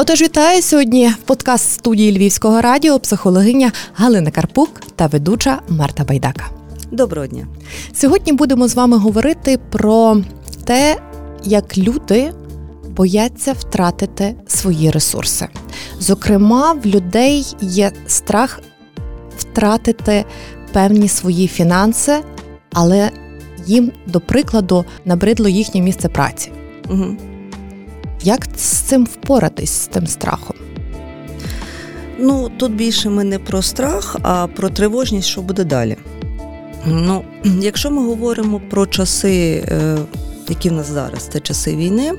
Отож, вітаю сьогодні в подкаст студії Львівського радіо психологиня Галина Карпук та ведуча Марта Байдака. Доброго дня. Сьогодні будемо з вами говорити про те, як люди бояться втратити свої ресурси. Зокрема, в людей є страх втратити певні свої фінанси, але їм, до прикладу, набридло їхнє місце праці. Угу. Як з цим впоратись з тим страхом? Ну, тут більше ми не про страх, а про тривожність, що буде далі. Ну, Якщо ми говоримо про часи, е, які в нас зараз, це часи війни,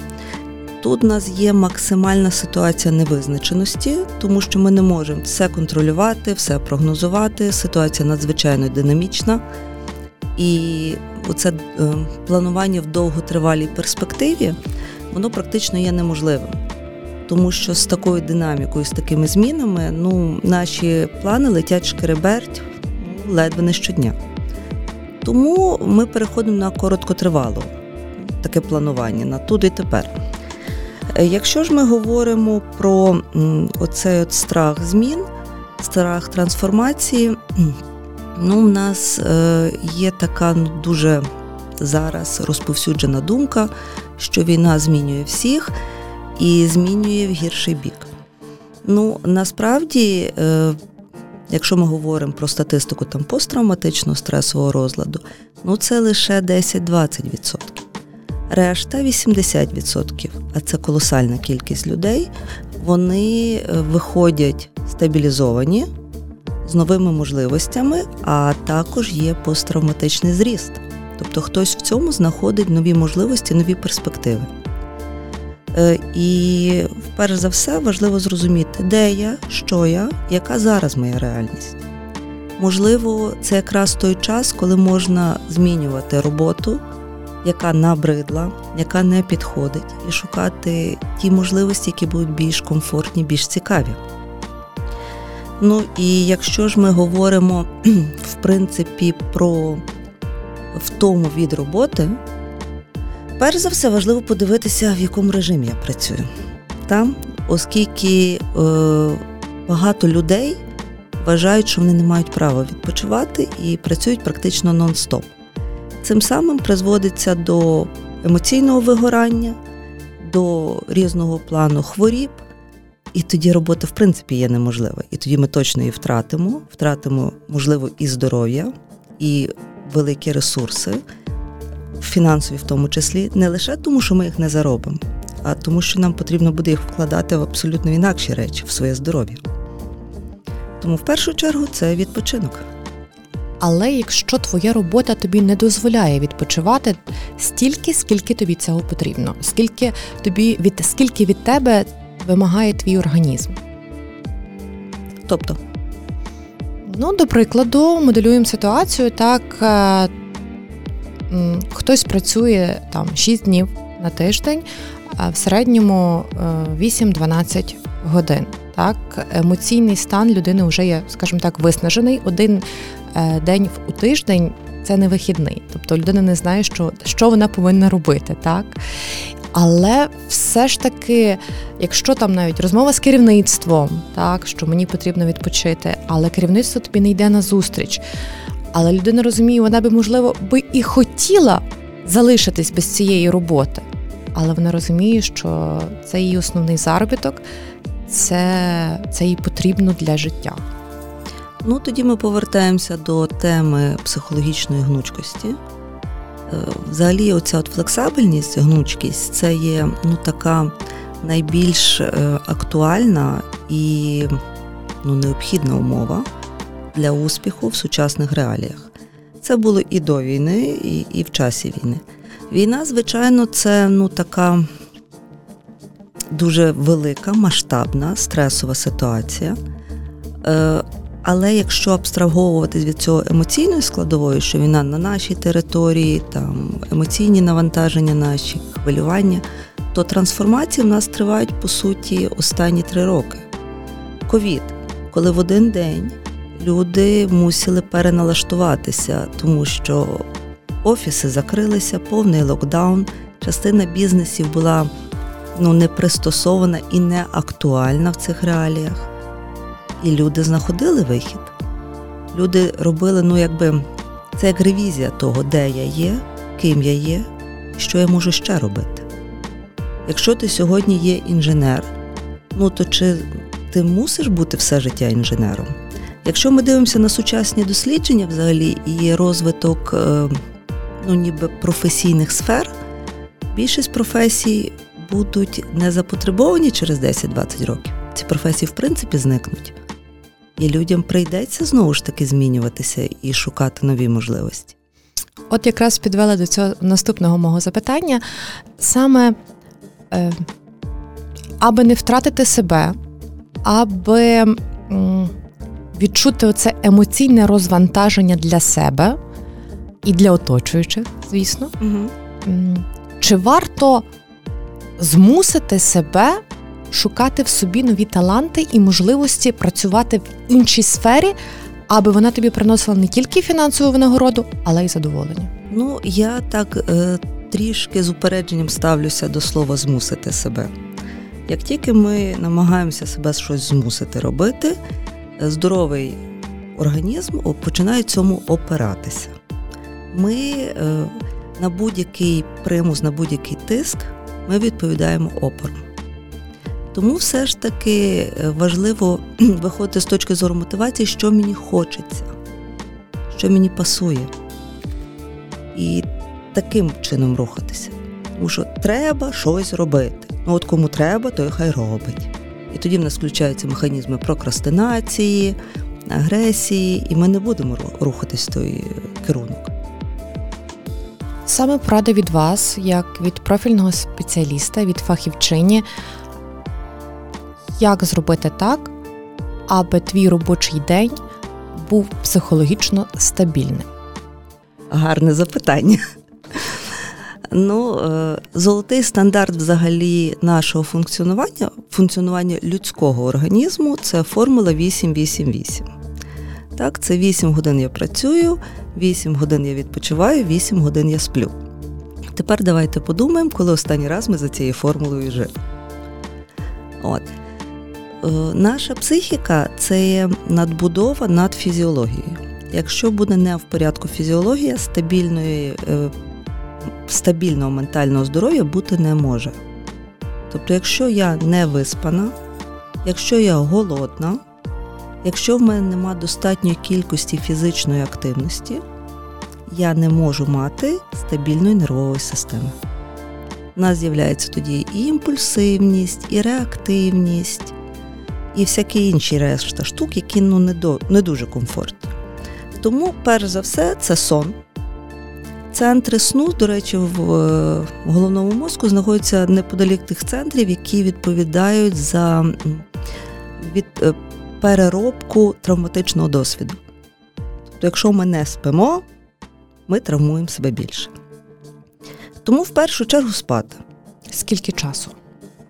тут у нас є максимальна ситуація невизначеності, тому що ми не можемо все контролювати, все прогнозувати. Ситуація надзвичайно динамічна. І оце е, планування в довготривалій перспективі воно практично є неможливим. Тому що з такою динамікою, з такими змінами, ну, наші плани летять шкереберть ну, ледве не щодня. Тому ми переходимо на короткотривалу таке планування на тут і тепер. Е, якщо ж ми говоримо про оцей от страх змін, страх трансформації, ну, у нас е, є така ну, дуже зараз розповсюджена думка, що війна змінює всіх і змінює в гірший бік. Ну, насправді, е, якщо ми говоримо про статистику там посттравматичного стресового розладу, ну це лише 10-20%. Решта 80%, а це колосальна кількість людей, вони е, виходять стабілізовані з новими можливостями, а також є посттравматичний зріст. Тобто хтось в цьому знаходить нові можливості, нові перспективи. Е, і перш за все важливо зрозуміти, де я, що я, яка зараз моя реальність. Можливо, це якраз той час, коли можна змінювати роботу, яка набридла, яка не підходить, і шукати ті можливості, які будуть більш комфортні, більш цікаві. Ну і якщо ж ми говоримо, в принципі, про втому від роботи, перш за все важливо подивитися, в якому режимі я працюю. Там, оскільки е, багато людей вважають, що вони не мають права відпочивати і працюють практично нон-стоп. Цим самим призводиться до емоційного вигорання, до різного плану хворіб, і тоді робота, в принципі, є неможлива. І тоді ми точно її втратимо, втратимо, можливо, і здоров'я, і великі ресурси, фінансові в тому числі, не лише тому, що ми їх не заробимо, а тому, що нам потрібно буде їх вкладати в абсолютно інакші речі, в своє здоров'я. Тому в першу чергу це відпочинок. Але якщо твоя робота тобі не дозволяє відпочивати стільки, скільки тобі цього потрібно, скільки тобі від скільки від тебе вимагає твій організм. Тобто, ну, до прикладу, моделюємо ситуацію так. Е, хтось працює там 6 днів на тиждень, а в середньому 8-12 е, годин. Так, емоційний стан людини вже є, скажімо так, виснажений. Один е, день у тиждень це не вихідний. Тобто людина не знає, що що вона повинна робити. так. Але все ж таки, якщо там навіть розмова з керівництвом, так що мені потрібно відпочити, але керівництво тобі не йде на зустріч. Але людина розуміє, вона би, можливо, би і хотіла залишитись без цієї роботи, але вона розуміє, що це її основний заробіток, це, це їй потрібно для життя. Ну тоді ми повертаємося до теми психологічної гнучкості. Е, взагалі, оця от флексабельність, гнучкість це є ну, така найбільш е, актуальна і ну, необхідна умова для успіху в сучасних реаліях. Це було і до війни, і і в часі війни. Війна, звичайно, це ну, така дуже велика, масштабна, стресова ситуація. Але якщо абстраговуватись від цього емоційної складової, що війна на нашій території, там емоційні навантаження, наші хвилювання, то трансформації в нас тривають по суті останні три роки. Ковід, коли в один день люди мусили переналаштуватися, тому що офіси закрилися, повний локдаун, частина бізнесів була ну, не пристосована і не актуальна в цих реаліях. І люди знаходили вихід. Люди робили, ну, якби це як ревізія того, де я є, ким я є, що я можу ще робити. Якщо ти сьогодні є інженер, ну то чи ти мусиш бути все життя інженером? Якщо ми дивимося на сучасні дослідження взагалі і розвиток е, ну, ніби професійних сфер, більшість професій будуть не запотребовані через 10-20 років. Ці професії, в принципі, зникнуть. І людям прийдеться знову ж таки змінюватися і шукати нові можливості. От якраз підвела до цього наступного мого запитання. Саме е, аби не втратити себе, аби м, відчути оце емоційне розвантаження для себе і для оточуючих, звісно. Угу. Чи варто змусити себе шукати в собі нові таланти і можливості працювати в іншій сфері, аби вона тобі приносила не тільки фінансову винагороду, але й задоволення? Ну, я так е, трішки з упередженням ставлюся до слова змусити себе. Як тільки ми намагаємося себе щось змусити робити, здоровий організм починає цьому опиратися. Ми е, на будь-який примус, на будь-який тиск ми відповідаємо опором. Тому все ж таки е, важливо виходити з точки зору мотивації, що мені хочеться, що мені пасує. І таким чином рухатися. Тому що треба щось робити. Ну от кому треба, той хай робить. І тоді в нас включаються механізми прокрастинації, агресії, і ми не будемо рухатись в той керунок. Саме порада від вас, як від профільного спеціаліста, від фахівчині, як зробити так, аби твій робочий день був психологічно стабільним? Гарне запитання. Ну, е, золотий стандарт взагалі нашого функціонування, функціонування людського організму це формула 8-8-8. Так, це 8 годин я працюю, 8 годин я відпочиваю, 8 годин я сплю. Тепер давайте подумаємо, коли останній раз ми за цією формулою жили. От. Е, наша психіка це надбудова над фізіологією. Якщо буде не в порядку фізіологія, стабільної, е, стабільного ментального здоров'я бути не може. Тобто, якщо я не виспана, якщо я голодна, якщо в мене нема достатньої кількості фізичної активності, я не можу мати стабільної нервової системи. У нас з'являється тоді і імпульсивність, і реактивність, і всякі інші решта штук, які ну, не, до, не дуже комфортні. Тому, перш за все, це сон. Центри сну, до речі, в головному мозку знаходяться неподалік тих центрів, які відповідають за від е, переробку травматичного досвіду. Тобто, якщо ми не спимо, ми травмуємо себе більше. Тому в першу чергу спати. Скільки часу?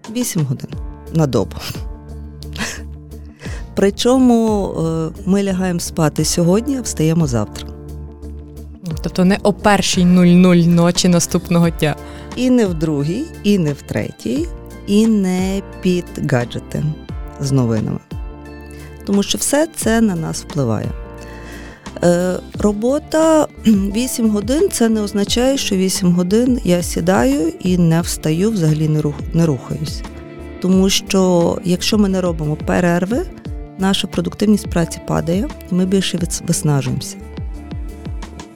8 годин на добу. Причому е, ми лягаємо спати сьогодні, а встаємо завтра. Тобто не о першій 00 ночі наступного дня. І не в другій, і не в третій, і не під гаджети з новинами. Тому що все це на нас впливає. Е, робота 8 годин це не означає, що 8 годин я сідаю і не встаю, взагалі не, рух, не рухаюсь. Тому що якщо ми не робимо перерви, наша продуктивність праці падає, і ми більше виснажуємося.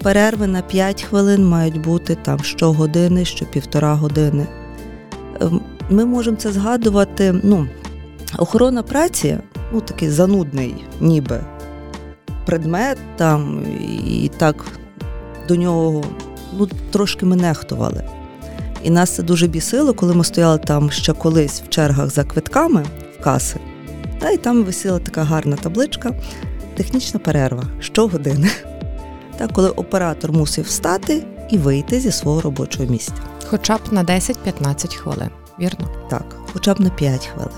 Перерви на 5 хвилин мають бути там щогодини, що півтора години. Ем, ми можемо це згадувати. ну, Охорона праці ну, такий занудний, ніби предмет там, і так до нього ну, трошки ми нехтували. І нас це дуже бісило, коли ми стояли там ще колись в чергах за квитками в каси. Та і там висіла така гарна табличка, технічна перерва щогодини. Так, коли оператор мусив встати і вийти зі свого робочого місця. Хоча б на 10-15 хвилин, вірно? Так, хоча б на 5 хвилин.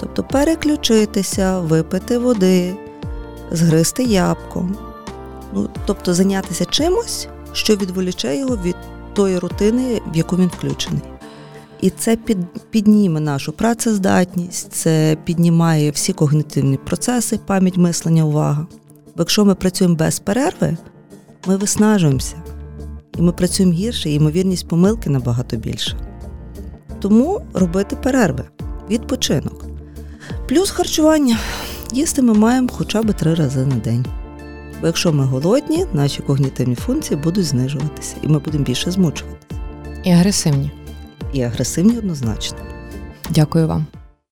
Тобто переключитися, випити води, згристи ябком. Ну, Тобто зайнятися чимось, що відволіче його від тої рутини, в яку він включений. І це під, підніме нашу працездатність, це піднімає всі когнитивні процеси, пам'ять мислення, увага. Бо якщо ми працюємо без перерви, ми виснажуємося. І ми працюємо гірше, і ймовірність помилки набагато більша. Тому робити перерви, відпочинок. Плюс харчування. Їсти ми маємо хоча б три рази на день. Бо якщо ми голодні, наші когнітивні функції будуть знижуватися, і ми будемо більше змучуватися. І агресивні. І агресивні однозначно. Дякую вам.